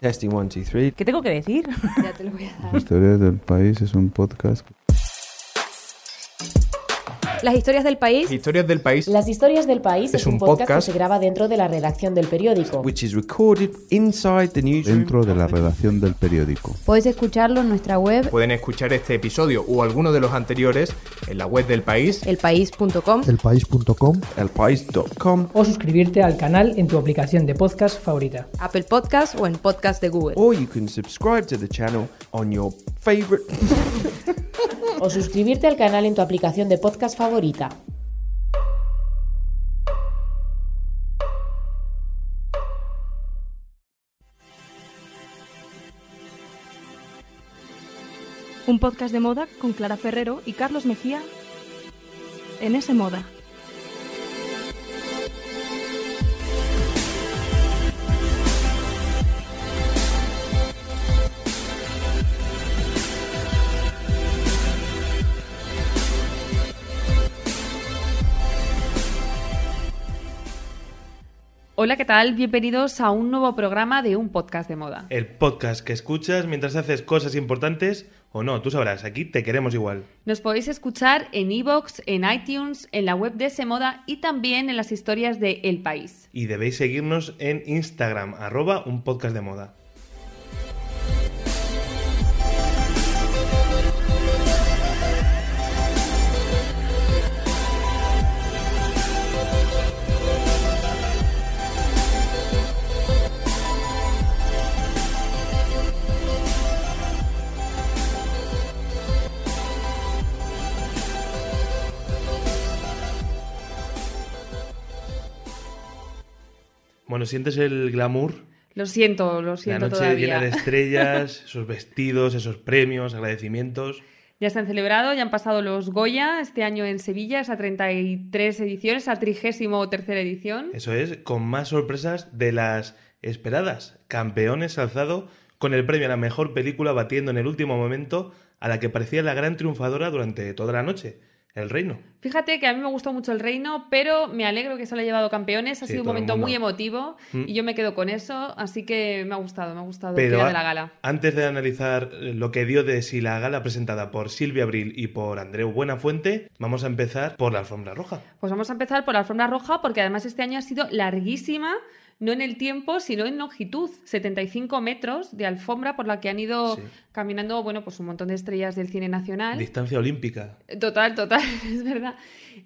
Testing one, two, three. ¿Qué tengo que decir? Ya te lo voy a dar. Historia del país es un podcast. Las historias del país. Historias del país. Las historias del país Es es, un, un podcast, podcast. que se graba dentro de la redacción del periódico. Which is recorded inside the newsroom. Dentro de la redacción del periódico. Podéis escucharlo en nuestra web Pueden escuchar este episodio o alguno de los anteriores en la web del país. elpaís.com. elpaís.com elpaís.com o suscribirte al canal en tu aplicación de podcast favorita. Apple Podcast o en Podcast de Google. or you can subscribe to the channel on your favorite O suscribirte al canal en tu aplicación de podcast favorita. Un podcast de moda con Clara Ferrero y Carlos Mejía en ese moda. Hola, ¿qué tal? Bienvenidos a un nuevo programa de un podcast de moda. El podcast que escuchas mientras haces cosas importantes o no, tú sabrás, aquí te queremos igual. Nos podéis escuchar en iVoox, en iTunes, en la web de Semoda y también en las historias de El País. Y debéis seguirnos en Instagram, arroba un podcast de moda. ¿Sientes el glamour? Lo siento, lo La siento noche todavía. llena de estrellas, esos vestidos, esos premios, agradecimientos. Ya se han celebrado, ya han pasado los Goya este año en Sevilla, esa 33 ediciones, esa 33 edición. Eso es, con más sorpresas de las esperadas. Campeones alzado con el premio a la mejor película batiendo en el último momento a la que parecía la gran triunfadora durante toda la noche, El Reino. Fíjate que a mí me gustó mucho el reino, pero me alegro que se lo haya llevado campeones. Ha Sí, sido un momento muy emotivo Mm. y yo me quedo con eso, así que me ha gustado, me ha gustado Pero de la gala. antes de analizar eh, lo que dio de sí la gala presentada por Silvia Abril y por Andreu Buenafuente, vamos a empezar por la alfombra roja. Pues vamos a empezar por la alfombra roja, porque además este año ha sido larguísima, no en el tiempo, sino en longitud. 75 metros de alfombra por la que han ido Sí. Caminando, bueno, pues un montón de estrellas del cine nacional. Distancia olímpica. Total, total, es verdad.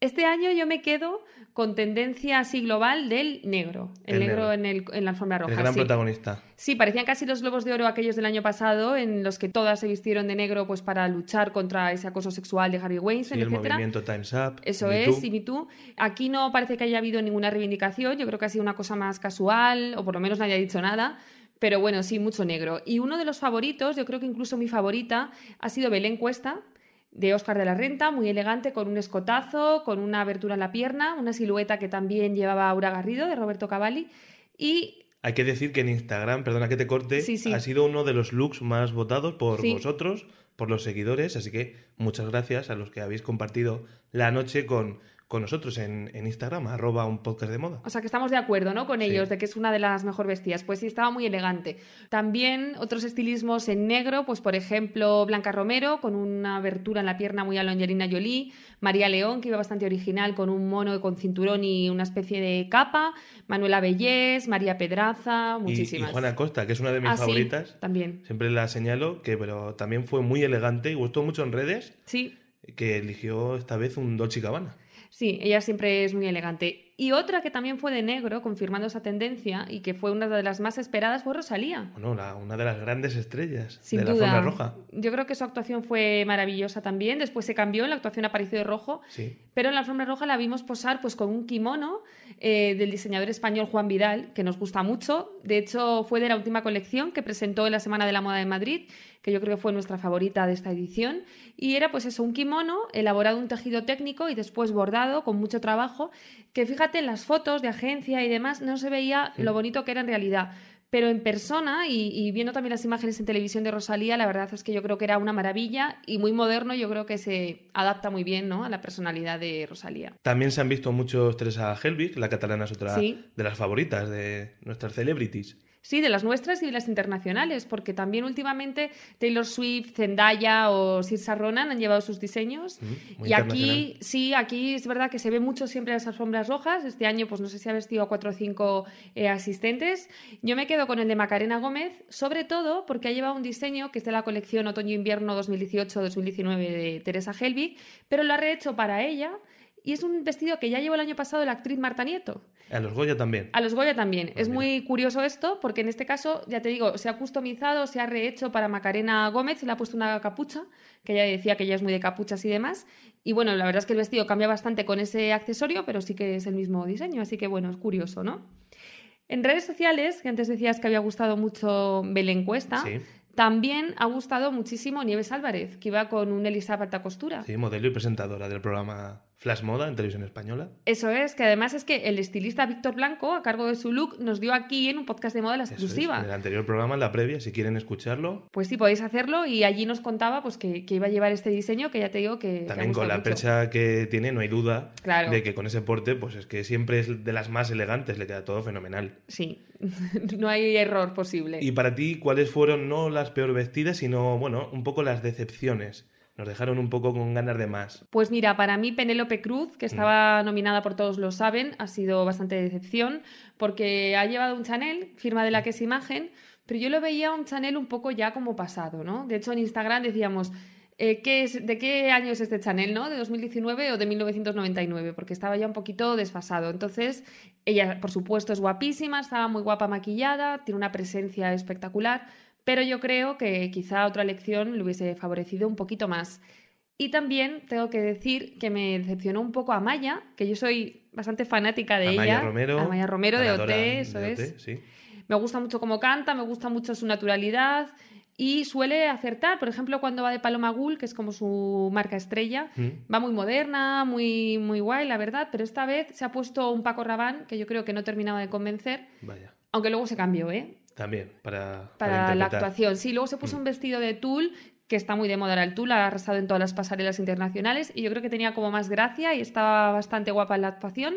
Este año yo me quedo con tendencia así global del negro. El, El negro, negro. En, el- en la alfombra roja. el gran sí. protagonista. Sí, parecían casi los globos de oro aquellos del año pasado, en los que todas se vistieron de negro pues para luchar contra ese acoso sexual de Harvey Sí, Weinstein, el etcétera. movimiento Time's Up. Eso Me es, Too. y Me Too. Aquí no parece que haya habido ninguna reivindicación, yo creo que ha sido una cosa más casual, o por lo menos nadie ha dicho nada. Pero bueno, sí, mucho negro. Y uno de los favoritos, yo creo que incluso mi favorita, ha sido Belén Cuesta, de Oscar de la Renta, muy elegante, con un escotazo, con una abertura en la pierna, una silueta que también llevaba Aura Garrido, de Roberto Cavalli. Y Hay que decir que en Instagram, perdona que te corte, Sí, sí. ha sido uno de los looks más votados por Sí. vosotros, por los seguidores, así que muchas gracias a los que habéis compartido la noche con, con nosotros en, en Instagram, arroba un podcast de moda. O sea, que estamos de acuerdo, ¿no? Con Sí. ellos, de que es una de las mejor vestidas. Pues sí, estaba muy elegante. También otros estilismos en negro, pues por ejemplo, Blanca Romero, con una abertura en la pierna muy a Angelina Jolie. María León, que iba bastante original, con un mono con cinturón y una especie de capa. Manuela Bellés, María Pedraza, Y, y muchísimas. Juana Costa, que es una de mis Ah, sí, favoritas. también. Siempre la señalo, que pero también fue muy elegante y gustó mucho en redes, Sí, que eligió esta vez un Dolce Gabbana. Sí, ella siempre es muy elegante. Y otra que también fue de negro, confirmando esa tendencia y que fue una de las más esperadas, fue Rosalía. Bueno, la- una de las grandes estrellas Sin de la alfombra roja. Yo creo que su actuación fue maravillosa también. Después se cambió, en la actuación apareció de rojo. Sí. Pero en la alfombra roja la vimos posar pues con un kimono eh, del diseñador español Juan Vidal, que nos gusta mucho. De hecho, fue de la última colección que presentó en la Semana de la Moda de Madrid, que yo creo que fue nuestra favorita de esta edición. Y era pues eso, un kimono elaborado un tejido técnico y después bordado con mucho trabajo, que fíjate en las fotos de agencia y demás no se veía lo bonito que era en realidad. pero en persona y, y viendo también las imágenes en televisión de Rosalía, la verdad es que yo creo que era una maravilla y muy moderno, yo creo que se adapta muy bien ¿no? a la personalidad de Rosalía. También se han visto muchos Teresa Helbig, la catalana es otra Sí. de las favoritas de nuestras celebrities. Sí, de las nuestras y de las internacionales, porque también últimamente Taylor Swift, Zendaya o Saoirse Ronan han llevado sus diseños. Mm, y aquí, sí, aquí es verdad que se ve mucho siempre las alfombras rojas. Este año, pues no sé si ha vestido a cuatro o cinco eh, asistentes. Yo me quedo con el de Macarena Gómez, sobre todo porque ha llevado un diseño que es de la colección Otoño-Invierno 2018-2019 de Teresa Helbig, pero lo ha rehecho para ella. Y es un vestido que ya llevó el año pasado la actriz Marta Nieto. A los Goya también. A los Goya también. es mira. muy curioso esto, porque en este caso, ya te digo, se ha customizado, se ha rehecho para Macarena Gómez, se le ha puesto una capucha, que ella decía que ella es muy de capuchas y demás. Y bueno, la verdad es que el vestido cambia bastante con ese accesorio, pero sí que es el mismo diseño, así que bueno, es curioso, ¿no? En redes sociales, que antes decías que había gustado mucho Belén Cuesta, Sí. también ha gustado muchísimo Nieves Álvarez, que iba con un Elizabeth alta costura. Sí, modelo y presentadora del programa Flash Moda en televisión española. Eso es, que además es que el estilista Víctor Blanco, a cargo de su look, nos dio aquí en un podcast de moda la es, exclusiva. en el anterior programa, en la previa, si quieren escucharlo. Pues sí, podéis hacerlo y allí nos contaba pues, que, que iba a llevar este diseño que ya te digo que... También con la mucho. percha que tiene, no hay duda Claro. de que con ese porte, pues es que siempre es de las más elegantes, le queda todo fenomenal. Sí, no hay error posible. Y para ti, ¿cuáles fueron no las peor vestidas, sino, bueno, un poco las decepciones? Nos dejaron un poco con ganas de más. Pues mira, para mí Penélope Cruz, que estaba nominada por Todos lo saben, ha sido bastante decepción porque ha llevado un Chanel, firma de la que es imagen, pero yo lo veía un Chanel un poco ya como pasado, ¿no? De hecho, en Instagram decíamos, eh, ¿qué es, ¿de qué año es este Chanel, no? ¿De 2019 o de 1999? Porque estaba ya un poquito desfasado. Entonces, ella, por supuesto, es guapísima, estaba muy guapa maquillada, tiene una presencia espectacular, pero yo creo que quizá otra elección le hubiese favorecido un poquito más. Y también tengo que decir que me decepcionó un poco Amaya, que yo soy bastante fanática de Amaya ella. Romero. Amaya Romero de OT, ganadora eso de es. Sí. Me gusta mucho cómo canta, me gusta mucho su naturalidad y suele acertar. Por ejemplo, cuando va de Paloma Gul, que es como su marca estrella, Mm. va muy moderna, muy, muy guay, la verdad, pero esta vez se ha puesto un Paco Rabanne que yo creo que no terminaba de convencer, Vaya. aunque luego se cambió, ¿eh? También, para, para la actuación. Sí, luego se Mm. puso un vestido de tul que está muy de moda el tul, ha arrasado en todas las pasarelas internacionales y yo creo que tenía como más gracia y estaba bastante guapa en la actuación.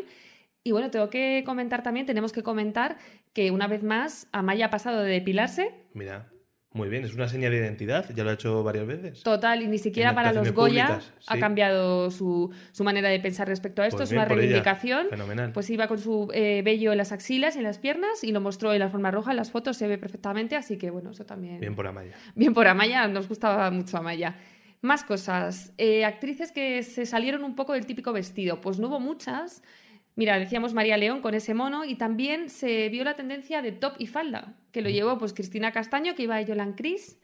Y bueno, tengo que comentar también, tenemos que comentar que una vez más Amaya ha pasado de depilarse, Mira, muy bien, es una señal de identidad, ya lo ha hecho varias veces. total, y ni siquiera para los Goya públicas, ha cambiado su, su manera de pensar respecto a esto, Pues es una ella, reivindicación. Fenomenal. Pues iba con su eh, vello en las axilas y en las piernas y lo mostró en la forma roja, en las fotos se ve perfectamente, así que bueno, eso también... Bien por Amaya. Bien por Amaya, nos gustaba mucho Amaya. Más cosas. Eh, actrices que se salieron un poco del típico vestido. Pues no hubo muchas. Mira, decíamos María León con ese mono y también se vio la tendencia de top y falda, que lo llevó pues Cristina Castaño, que iba a Yolan Cris,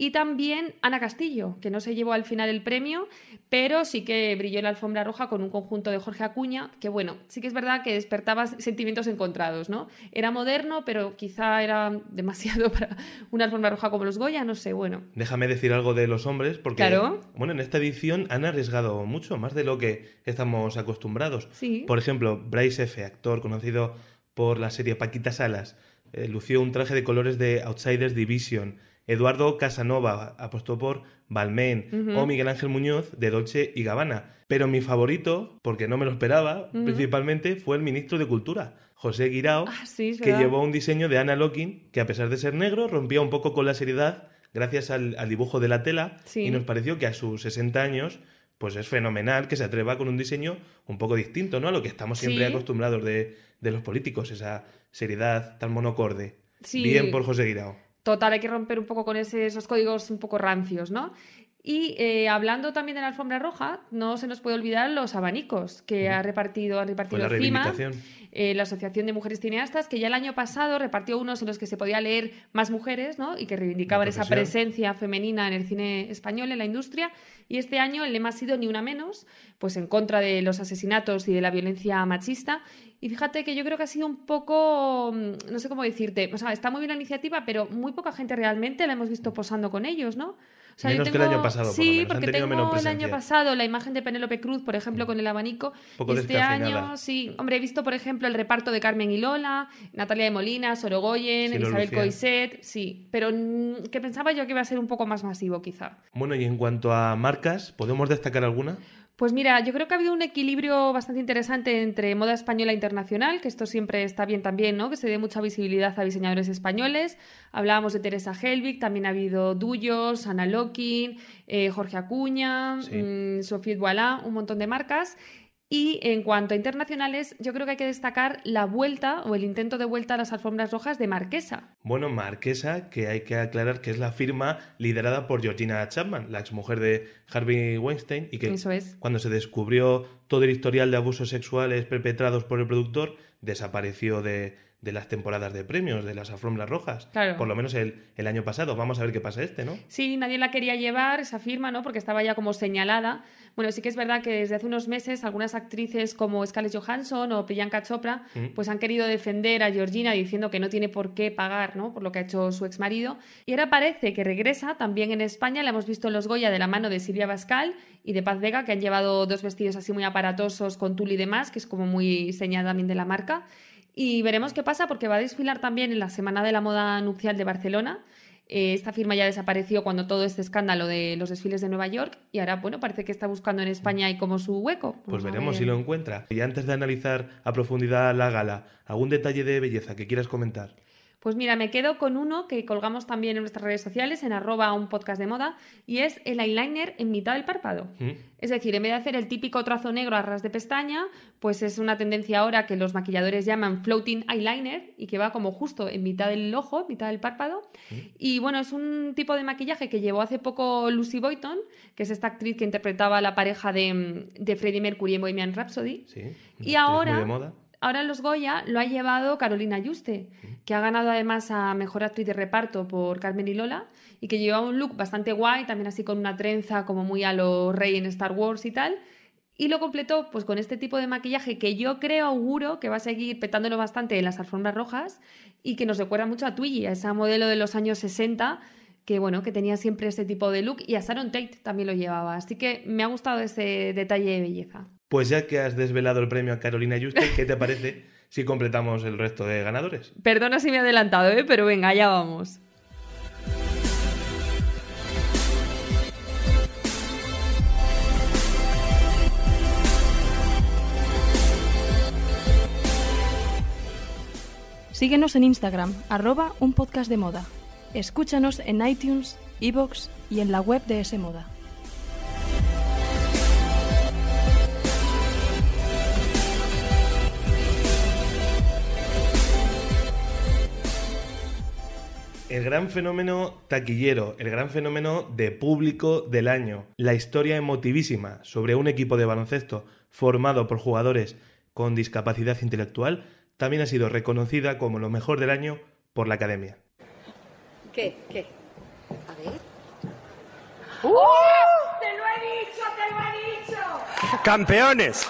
y también Ana Castillo, que no se llevó al final el premio, pero sí que brilló en la alfombra roja con un conjunto de Jorge Acuña, que bueno, sí que es verdad que despertaba sentimientos encontrados, ¿no? Era moderno, pero quizá era demasiado para una alfombra roja como los Goya, no sé, bueno. Déjame decir algo de los hombres, porque Claro. bueno, en esta edición han arriesgado mucho, más de lo que estamos acostumbrados. Sí. Por ejemplo, Bryce F., actor conocido por la serie Paquita Salas, eh, lució un traje de colores de Outsiders Division. Eduardo Casanova apostó por Balmain o Miguel Ángel Muñoz de Dolce y Gabbana. Pero mi favorito, porque no me lo esperaba, principalmente fue el ministro de Cultura, José Guirao, Ah, sí, que llevó un diseño de Anna Locking, que a pesar de ser negro, rompía un poco con la seriedad gracias al, al dibujo de la tela Sí. y nos pareció que a sus 60 años pues es fenomenal que se atreva con un diseño un poco distinto ¿no? a lo que estamos siempre Sí. acostumbrados de, de los políticos, esa seriedad tan monocorde. Sí. Bien por José Guirao. Total, hay que romper un poco con ese- esos códigos un poco rancios, ¿no? Y eh, hablando también de la alfombra roja, no se nos puede olvidar los abanicos que ha repartido, Fue repartido la CIMA, eh, la Asociación de Mujeres Cineastas, que ya el año pasado repartió unos en los que se podía leer más mujeres, ¿no? Y que reivindicaban esa presencia femenina en el cine español, en la industria. Y este año el lema ha sido ni una menos, pues en contra de los asesinatos y de la violencia machista. Y fíjate que yo creo que ha sido un poco, mm, no sé cómo decirte, o sea, está muy bien la iniciativa, pero muy poca gente realmente la hemos visto posando con ellos, ¿no? Sea, yo que el año pasado, por lo Sí, menos. Han porque tengo menos el año pasado la imagen de Penélope Cruz, por ejemplo, con el abanico. poco este año, sí. Hombre, he visto, por ejemplo, el reparto de Carmen y Lola, Natalia de Molina, Sorogoyen, Sí, Isabel lucían. Coiset, sí. Pero mm, que pensaba yo que iba a ser un poco más masivo, quizá. Bueno, y en cuanto a marcas, ¿podemos destacar alguna? Pues mira, yo creo que ha habido un equilibrio bastante interesante entre moda española e internacional, que esto siempre está bien también, ¿no? Que se dé mucha visibilidad a diseñadores españoles. Hablábamos de Teresa Helbig, también ha habido Duyos, Ana Lokin, eh, Jorge Acuña, Sí. mm, Sophie Voilà, un montón de marcas. Y en cuanto a internacionales, yo creo que hay que destacar la vuelta o el intento de vuelta a las alfombras rojas de Marquesa. Bueno, Marquesa, que hay que aclarar que es la firma liderada por Georgina Chapman, la exmujer de Harvey Weinstein, y que Eso es. cuando se descubrió todo el historial de abusos sexuales perpetrados por el productor, desapareció de, de las temporadas de premios, de las alfombras rojas. Claro. Por lo menos el, el año pasado. Vamos a ver qué pasa este, ¿no? Sí, nadie la quería llevar, esa firma, ¿no? Porque estaba ya como señalada. Bueno, sí que es verdad que desde hace unos meses algunas actrices como Scarlett Johansson o Priyanka Chopra Mm. pues han querido defender a Georgina diciendo que no tiene por qué pagar, ¿no? Por lo que ha hecho su exmarido. Y ahora parece que regresa también en España. La hemos visto en Los Goya de la mano de Silvia Bascal y de Paz Vega, que han llevado dos vestidos así muy aparatosos con tul y demás, que es como muy señal también de la marca. Y veremos qué pasa porque va a desfilar también en la Semana de la Moda Nupcial de Barcelona. Eh, esta firma ya desapareció cuando todo este escándalo de los desfiles de Nueva York y ahora, bueno, parece que está buscando en España ahí como su hueco. Pues Vamos veremos ver. si lo encuentra. Y antes de analizar a profundidad la gala, ¿algún detalle de belleza que quieras comentar? Pues mira, me quedo con uno que colgamos también en nuestras redes sociales, en arroba un podcast de moda, y es el eyeliner en mitad del párpado. ¿Mm? Es decir, en vez de hacer el típico trazo negro a ras de pestaña, pues es una tendencia ahora que los maquilladores llaman floating eyeliner y que va como justo en mitad del ojo, mitad del párpado. Y bueno, es un tipo de maquillaje que llevó hace poco Lucy Boyton, que es esta actriz que interpretaba a la pareja de, de Freddie Mercury en Bohemian Rhapsody. Sí. Y ahora- muy de moda. Ahora en los Goya lo ha llevado Carolina Yuste, que ha ganado además a Mejor Actriz de Reparto por Carmen y Lola y que llevaba un look bastante guay, también así con una trenza como muy a lo rey en Star Wars y tal. Y lo completó pues con este tipo de maquillaje que yo creo, auguro, que va a seguir petándolo bastante en las alfombras rojas y que nos recuerda mucho a Twiggy, a esa modelo de los años 60 que bueno, que tenía siempre ese tipo de look y a Sharon Tate también lo llevaba. Así que me ha gustado ese detalle de belleza. Pues ya que has desvelado el premio a Carolina Juste, ¿qué te parece si completamos el resto de ganadores? Perdona si me he adelantado, ¿eh? pero venga, ya vamos. Síguenos en Instagram, arroba un podcast de moda. Escúchanos en iTunes, iVoox y en la web de S Moda. El gran fenómeno taquillero, el gran fenómeno de público del año, la historia emotivísima sobre un equipo de baloncesto formado por jugadores con discapacidad intelectual, también ha sido reconocida como lo mejor del año por la Academia. ¿Qué? ¿Qué? A ver. ¡Campeones!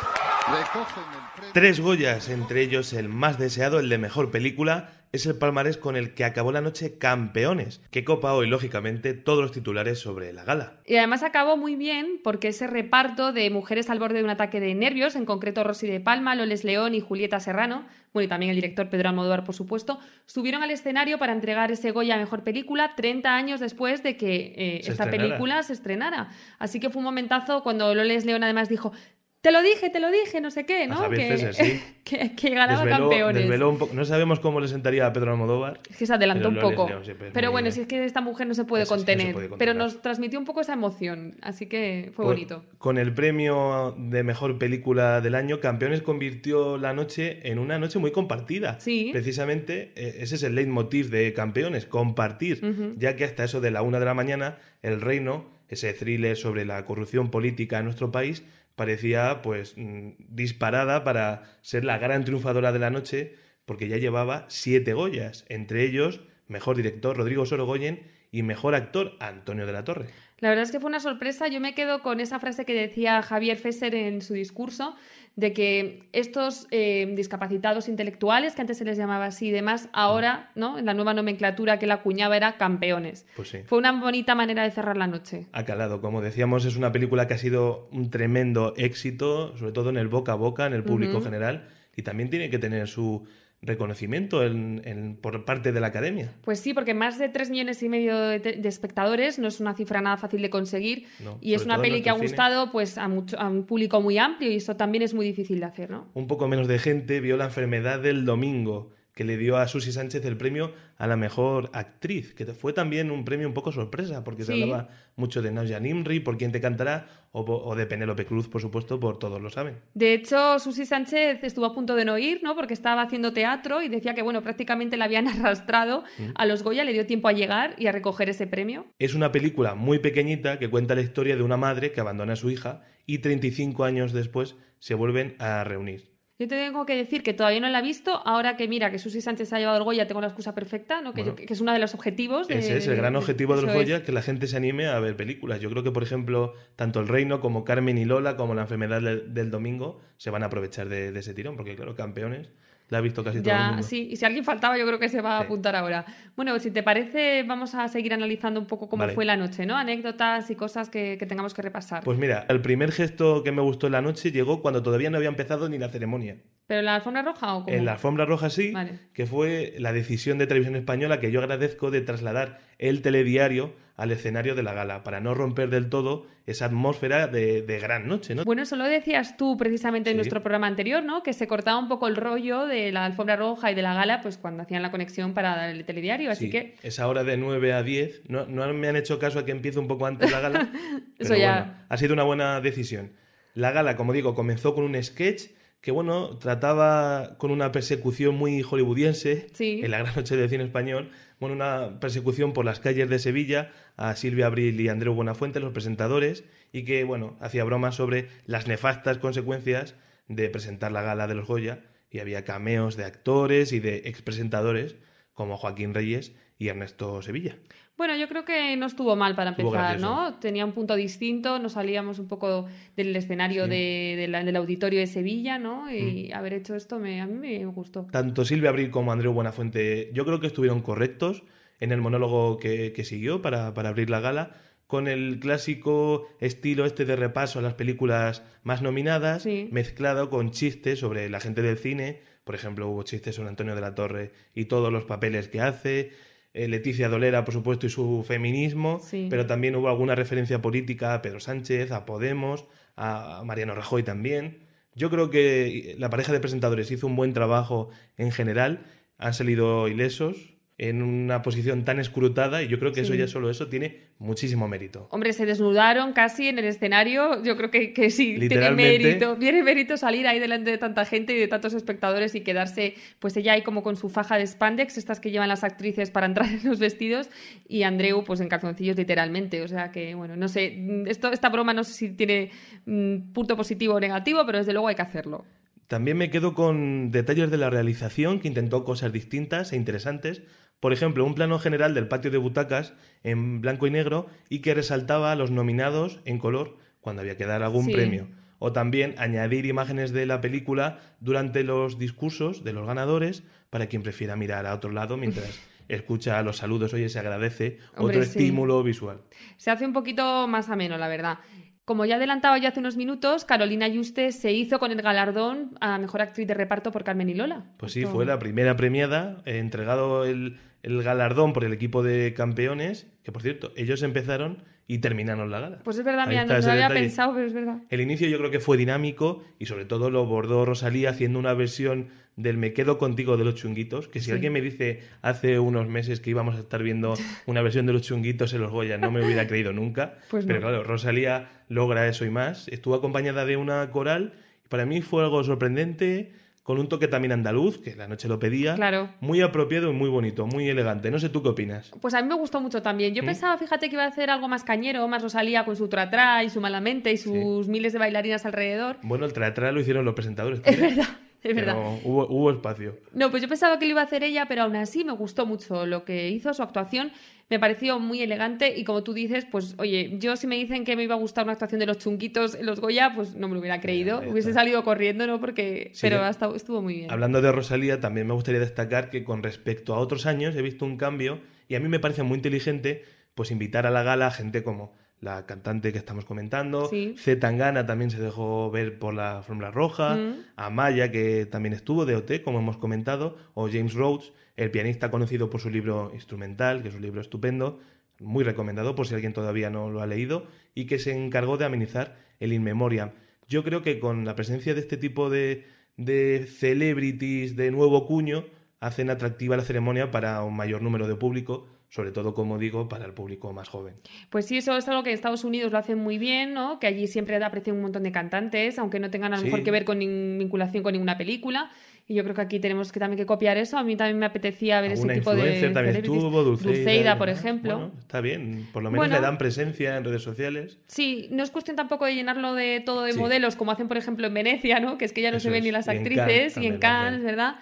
Tres Goyas, entre ellos el más deseado, el de mejor película, es el palmarés con el que acabó la noche Campeones, que copa hoy, lógicamente, todos los titulares sobre la gala. Y además acabó muy bien porque ese reparto de mujeres al borde de un ataque de nervios, en concreto Rosy de Palma, Loles León y Julieta Serrano, bueno, y también el director Pedro Almodóvar, por supuesto, subieron al escenario para entregar ese Goya a Mejor Película 30 años después de que eh, esta estrenara. película se estrenara. Así que fue un momentazo cuando Loles León además dijo... Te lo dije, te lo dije, no sé qué, A ¿no? Que, que, que ganaba Desveló- campeones. desveló un poco- no sabemos cómo le sentaría a Pedro Almodóvar. Es que se adelantó un poco. Pero bueno, bien. si es que esta mujer no se puede no se contener. pero nos transmitió un poco esa emoción. Así que fue bonito. Con el premio de mejor película del año, Campeones convirtió la noche en una noche muy compartida. Sí. Precisamente eh, ese es el leitmotiv de Campeones, compartir, ya que hasta eso de la una de la mañana, El Reino, ese thriller sobre la corrupción política en nuestro país, parecía pues mm, disparada para ser la gran triunfadora de la noche, porque ya llevaba siete Goyas, entre ellos mejor director Rodrigo Sorogoyen y mejor actor Antonio de la Torre. La verdad es que fue una sorpresa. Yo me quedo con esa frase que decía Javier Fesser en su discurso, de que estos eh, discapacitados intelectuales, que antes se les llamaba así y demás, ahora, ¿no? En la nueva nomenclatura que la acuñaba era campeones. Pues sí. Fue una bonita manera de cerrar la noche. Ha calado, como decíamos, es una película que ha sido un tremendo éxito, sobre todo en el boca a boca, en el público general, y también tiene que tener su reconocimiento en- en- por parte de la academia. Pues sí, porque más de 3 millones y medio de, espectadores no es una cifra nada fácil de conseguir No, y es una peli que ha cine. gustado pues a, mucho, a un público muy amplio y eso también es muy difícil de hacer, ¿no? Un poco menos de gente vio la enfermedad del domingo, que le dio a Susi Sánchez el premio a la mejor actriz, que fue también un premio un poco sorpresa, porque se hablaba mucho de Nadia Nimri, por quién te cantará, o de Penélope Cruz, por supuesto, por todos lo saben. De hecho, Susi Sánchez estuvo a punto de no ir, ¿no? Porque estaba haciendo teatro y decía que, bueno, prácticamente la habían arrastrado Mm. a los Goya, le dio tiempo a llegar y a recoger ese premio. Es una película muy pequeñita que cuenta la historia de una madre que abandona a su hija y 35 años después se vuelven a reunir. Yo te tengo que decir que todavía no la he visto, ahora que mira que Susi Sánchez ha llevado el Goya, tengo la excusa perfecta, ¿no? Que, Bueno. yo- que es uno de los objetivos. de- Ese es el gran de- objetivo de los eso es. Goya, que la gente se anime a ver películas. Yo creo que, por ejemplo, tanto El Reino como Carmen y Lola, como La enfermedad del, del domingo, se van a aprovechar de, de ese tirón, porque, claro, campeones la ha visto casi todo el mundo. sí, y si alguien faltaba, yo creo que se va a Sí. apuntar ahora. Bueno, si te parece, vamos a seguir analizando un poco cómo Vale. fue la noche, ¿no? Anécdotas y cosas que, que tengamos que repasar. Pues mira, el primer gesto que me gustó en la noche llegó cuando todavía no había empezado ni la ceremonia. ¿Pero en la alfombra roja o cómo? En la alfombra roja sí, Vale. que fue la decisión de Televisión Española que yo agradezco de trasladar el telediario al escenario de la gala, para no romper del todo esa atmósfera de, de gran noche, ¿no? Bueno, eso lo decías tú precisamente en Sí. nuestro programa anterior, ¿no? Que se cortaba un poco el rollo de la alfombra roja y de la gala, pues cuando hacían la conexión para el telediario. Así Sí, que Esa hora de 9 a 10. No, no me han hecho caso a que empiece un poco antes la gala. Eso pero ya. bueno, ha sido una buena decisión. La gala, como digo, comenzó con un sketch que, bueno, trataba con una persecución muy hollywoodiense Sí. en la gran noche del cine español. Bueno, una persecución por las calles de Sevilla a Silvia Abril y Andreu Buenafuente, los presentadores, y que, bueno, hacía bromas sobre las nefastas consecuencias de presentar la gala de los Goya. Y había cameos de actores y de expresentadores como Joaquín Reyes y Ernesto Sevilla. Bueno, yo creo que no estuvo mal para empezar. ¿no? Tenía un punto distinto, nos salíamos un poco del escenario Sí. de- de la- del auditorio de Sevilla, ¿no? Mm. Y haber hecho esto me, a mí me gustó. Tanto Silvia Abril como Andreu Buenafuente, yo creo que estuvieron correctos en el monólogo que, que siguió para, para abrir la gala, con el clásico estilo este de repaso a las películas más nominadas, Sí. mezclado con chistes sobre la gente del cine. Por ejemplo, hubo chistes sobre Antonio de la Torre y todos los papeles que hace. Eh, Leticia Dolera, por supuesto, y su feminismo, Sí. pero también hubo alguna referencia política a Pedro Sánchez, a Podemos, a Mariano Rajoy también. Yo creo que la pareja de presentadores hizo un buen trabajo en general, han salido ilesos en una posición tan escrutada y yo creo que eso Sí. ya solo eso tiene muchísimo mérito. Hombre, se desnudaron casi en el escenario. Yo creo que, que sí, tiene mérito. Tiene mérito salir ahí delante de tanta gente y de tantos espectadores y quedarse, pues ella ahí como con su faja de spandex, estas que llevan las actrices para entrar en los vestidos, y Andreu, pues en calzoncillos literalmente. O sea que, bueno, no sé, mm, esto, esta broma no sé si tiene mm, punto positivo o negativo, pero desde luego hay que hacerlo. También me quedo con detalles de la realización que intentó cosas distintas e interesantes. Por ejemplo, un plano general del patio de butacas en blanco y negro y que resaltaba a los nominados en color cuando había que dar algún Sí. premio. O también añadir imágenes de la película durante los discursos de los ganadores para quien prefiera mirar a otro lado mientras escucha los saludos. Oye, se agradece Hombre, otro sí. estímulo visual. Se hace un poquito más ameno, la verdad. Como ya adelantaba yo hace unos minutos, Carolina Yuste se hizo con el galardón a Mejor Actriz de Reparto por Carmen y Lola. Pues sí, Esto- fue la primera premiada, eh, entregado el, el galardón por el equipo de campeones, que por cierto, ellos empezaron y terminaron la gala. Pues es verdad, Ahí mira, no, lo había detalle. pensado, pero es verdad. El inicio yo creo que fue dinámico y sobre todo lo bordó Rosalía haciendo una versión del Me quedo contigo de los chunguitos, que si Sí. alguien me dice hace unos meses que íbamos a estar viendo una versión de los chunguitos en los Goya, no me hubiera creído nunca. Pues Pero no. claro, Rosalía logra eso y más. Estuvo acompañada de una coral y para mí fue algo sorprendente, con un toque también andaluz, que la noche lo pedía. Claro. Muy apropiado y muy bonito, muy elegante. No sé tú qué opinas. Pues a mí me gustó mucho también. Yo ¿Mm? pensaba, fíjate, que iba a hacer algo más cañero, más Rosalía con su tratra y su malamente y sus miles de bailarinas alrededor. Bueno, el teatral lo hicieron los presentadores. Es también. verdad. Es verdad. Pero hubo, hubo espacio. No, pues yo pensaba que lo iba a hacer ella, pero aún así me gustó mucho lo que hizo, su actuación. Me pareció muy elegante y como tú dices, pues oye, yo si me dicen que me iba a gustar una actuación de los chunguitos en los Goya, pues no me lo hubiera creído. Hubiese salido corriendo, ¿no? Porque... Sí, pero hasta estuvo muy bien. Hablando de Rosalía, también me gustaría destacar que con respecto a otros años he visto un cambio y a mí me parece muy inteligente pues invitar a la gala a gente como la cantante que estamos comentando, Sí. C. Tangana también se dejó ver por la Fórmula Roja, Mm. Amaya que también estuvo de OT, como hemos comentado, o James Rhodes, el pianista conocido por su libro instrumental, que es un libro estupendo, muy recomendado por si alguien todavía no lo ha leído, y que se encargó de amenizar el In Memoriam. Yo creo que con la presencia de este tipo de, de celebrities de nuevo cuño, hacen atractiva la ceremonia para un mayor número de público, sobre todo, como digo, para el público más joven. Pues sí, eso es algo que en Estados Unidos lo hacen muy bien, ¿no? Que allí siempre aprecian un montón de cantantes, aunque no tengan a lo Sí. mejor que ver con vinculación con ninguna película. Y yo creo que aquí tenemos que también que copiar eso. A mí también me apetecía ver ese tipo de también estuvo, Dulceida, por demás. ejemplo. Bueno, está bien, por lo menos Bueno. le dan presencia en redes sociales. Sí, no es cuestión tampoco de llenarlo de todo de Sí. modelos, como hacen, por ejemplo, en Venecia, ¿no? Que es que ya no se Eso ven ni es. las Y en actrices, y en Cannes. ¿verdad?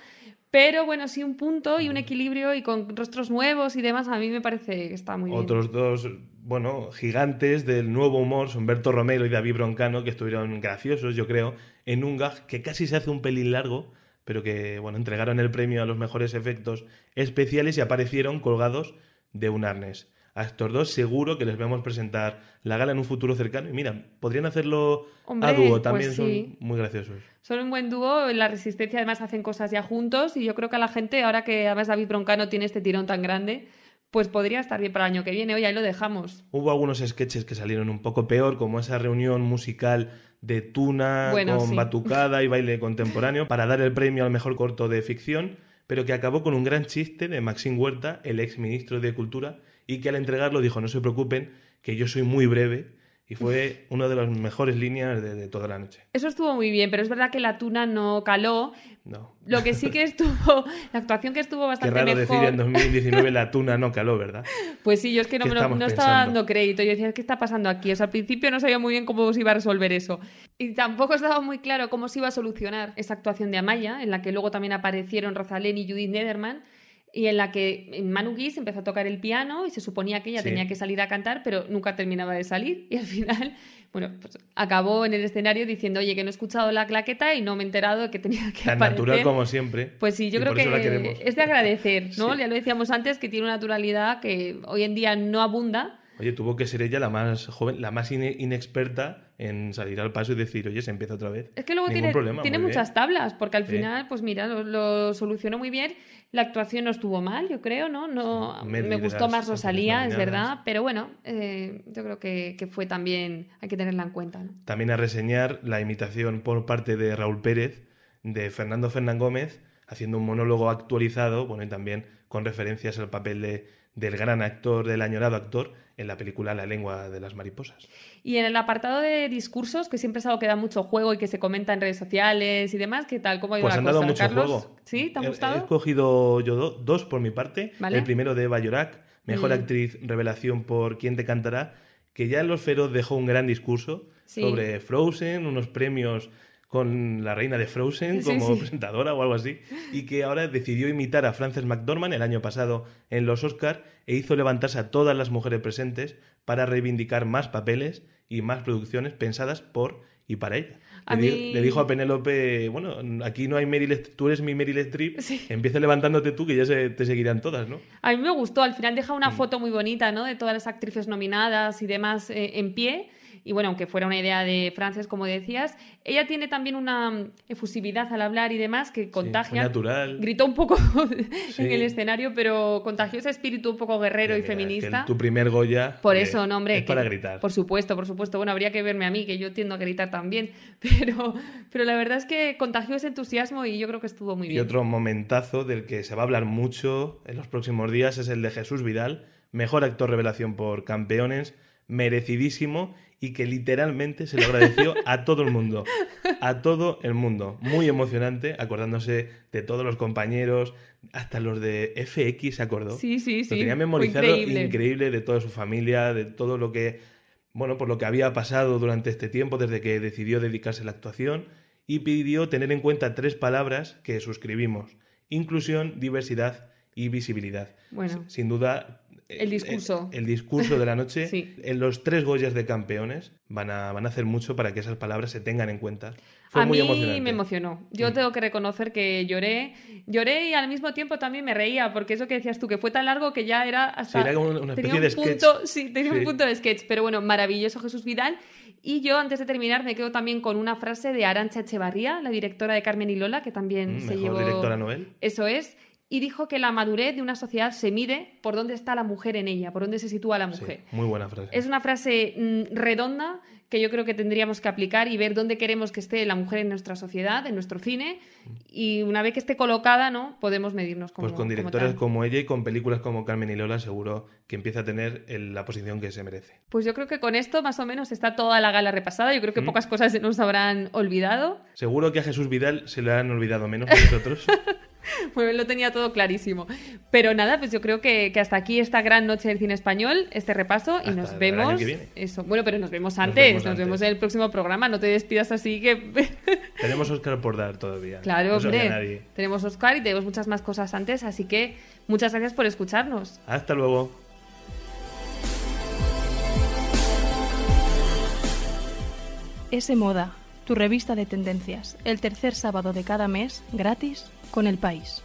Pero bueno, sí, un punto y un equilibrio y con rostros nuevos y demás, a mí me parece que está muy bien. Otros dos, bueno, gigantes del nuevo humor, son Berto Romero y David Broncano, que estuvieron graciosos, yo creo, en un gag que casi se hace un pelín largo, pero que, bueno, entregaron el premio a los mejores efectos especiales y aparecieron colgados de un arnés. A estos dos seguro que les vemos presentar la gala en un futuro cercano. Y mira, podrían hacerlo Hombre, a dúo, pues también sí. son muy graciosos. Son un buen dúo, en la Resistencia además hacen cosas ya juntos y yo creo que a la gente, ahora que además David Broncano tiene este tirón tan grande, pues podría estar bien para el año que viene. Oye, ahí lo dejamos. Hubo algunos sketches que salieron un poco peor, como esa reunión musical de Tuna Bueno, con sí. batucada y baile contemporáneo para dar el premio al mejor corto de ficción, pero que acabó con un gran chiste de Maxim Huerta, el ex ministro de Cultura, y que al entregarlo dijo, no se preocupen, que yo soy muy breve, y fue una de las mejores líneas de, de toda la noche. Eso estuvo muy bien, pero es verdad que la tuna no caló. No. Lo que sí que estuvo, la actuación que estuvo Qué bastante raro mejor. decir en 2019 la tuna no caló, ¿verdad? Pues sí, yo es que no, ¿Qué me lo- estamos no estaba dando crédito. Yo decía, ¿qué está pasando aquí? O sea, al principio no sabía muy bien cómo se iba a resolver eso. Y tampoco estaba muy claro cómo se iba a solucionar esa actuación de Amaya, en la que luego también aparecieron Rosalén y Judith Nederman, y en la que Manu Guis empezó a tocar el piano y se suponía que ella Sí. tenía que salir a cantar, pero nunca terminaba de salir. Y al final, bueno, pues acabó en el escenario diciendo, oye, que no he escuchado la claqueta y no me he enterado de que tenía que Tan aparecer. natural como siempre. Pues sí, yo creo que es de agradecer, ¿no? Sí. Ya lo decíamos antes, que tiene una naturalidad que hoy en día no abunda. Oye, tuvo que ser ella la más joven, la más ine- inexperta en salir al paso y decir, oye, se empieza otra vez. Es que luego Ningún tiene, problema, tiene muchas bien. tablas, porque al final, pues mira, lo, lo solucionó muy bien. La actuación no estuvo mal, yo creo, ¿no? no Sí, me gustó más Rosalía, es verdad, pero bueno, eh, yo creo que, que fue también, hay que tenerla en cuenta. ¿no? También a reseñar la imitación por parte de Raúl Pérez de Fernando Fernán Gómez, haciendo un monólogo actualizado, bueno, y también con referencias al papel de, del gran actor, del añorado actor, en la película La lengua de las mariposas. Y en el apartado de discursos, que siempre es algo que da mucho juego y que se comenta en redes sociales y demás, ¿qué tal? ¿Cómo ha ido Pues la han dado mucho Carlos? juego. ¿Sí? ¿Te ha He- He gustado? escogido yo do- dos por mi parte. Vale. El primero de Llorac, mejor Mm. actriz revelación por Quién te cantará, que ya en Los Feroz dejó un gran discurso Sí. sobre Frozen, unos premios con la reina de Frozen Sí, como sí. presentadora o algo así, y que ahora decidió imitar a Frances McDormand el año pasado en los Oscar e hizo levantarse a todas las mujeres presentes para reivindicar más papeles y más producciones pensadas por y para ella. A Le, di- mí- le dijo a Penélope, bueno, aquí no hay Meryl Streep, tú eres mi Meryl Streep, Sí. empieza levantándote tú que ya se, te seguirán todas, ¿no? A mí me gustó, al final deja Mm. una foto muy bonita, ¿no? De todas las actrices nominadas y demás eh, en pie. Y bueno, aunque fuera una idea de Frances, como decías, ella tiene también una mm, efusividad al hablar y demás que contagia. muy natural. Gritó un poco Sí. en el escenario, pero contagió ese espíritu un poco guerrero y Mira, que feminista. tu primer Goya. Por eso, no, hombre. Es que- para gritar. Por supuesto, por supuesto. Bueno, habría que verme a mí, que yo tiendo a gritar también. Pero, pero la verdad es que contagió ese entusiasmo y yo creo que estuvo muy Y bien. otro momentazo del que se va a hablar mucho en los próximos días es el de Jesús Vidal, mejor actor revelación por Campeones, merecidísimo y que literalmente se lo agradeció a todo el mundo, a todo el mundo. Muy emocionante, acordándose de todos los compañeros, hasta los de FX se acordó. Sí, sí, sí. Lo tenía memorizado increíble. increíble de toda su familia, de todo lo que, bueno, por lo que había pasado durante este tiempo desde que decidió dedicarse a la actuación y pidió tener en cuenta tres palabras que suscribimos. Inclusión, diversidad y visibilidad. Bueno. Sin duda... El discurso. El, el discurso de la noche. Sí. En los tres Goyas de campeones van a, van a hacer mucho para que esas palabras se tengan en cuenta. Fue a muy mí emocionante. me emocionó. Yo Mm. tengo que reconocer que lloré, lloré y al mismo tiempo también me reía, porque eso que decías tú, que fue tan largo que ya era hasta... Sí, era como una tenía especie un de sketch. punto, Sí, tenía Sí. un punto de sketch, pero bueno, maravilloso Jesús Vidal. Y yo, antes de terminar, me quedo también con una frase de Arancha Echevarría, la directora de Carmen y Lola, que también Mm, se mejor llevó... directora Noel. Eso es. Y dijo que la madurez de una sociedad se mide por dónde está la mujer en ella, por dónde se sitúa la Sí, mujer. muy buena frase. Es una frase mm, redonda que yo creo que tendríamos que aplicar y ver dónde queremos que esté la mujer en nuestra sociedad, en nuestro cine. Y una vez que esté colocada, ¿no? Podemos medirnos como Pues con como tal. como ella y con películas como Carmen y Lola seguro que empieza a tener el- la posición que se merece. Pues yo creo que con esto más o menos está toda la gala repasada. Yo creo que Mm. pocas cosas se nos habrán olvidado. Seguro que a Jesús Vidal se le han olvidado menos que a nosotros. Pues lo tenía todo clarísimo. Pero nada, pues yo creo que, que hasta aquí esta gran noche del cine español, este repaso, y nos el vemos. año que viene. Eso. Bueno, pero nos vemos antes, nos vemos antes. en el próximo programa. No te despidas así que. Tenemos Oscar por dar todavía. claro, No hombre. nadie. Tenemos Oscar y tenemos muchas más cosas antes, así que muchas gracias por escucharnos. Hasta luego. S Moda, tu revista de tendencias, el tercer sábado de cada mes, gratis, con el país.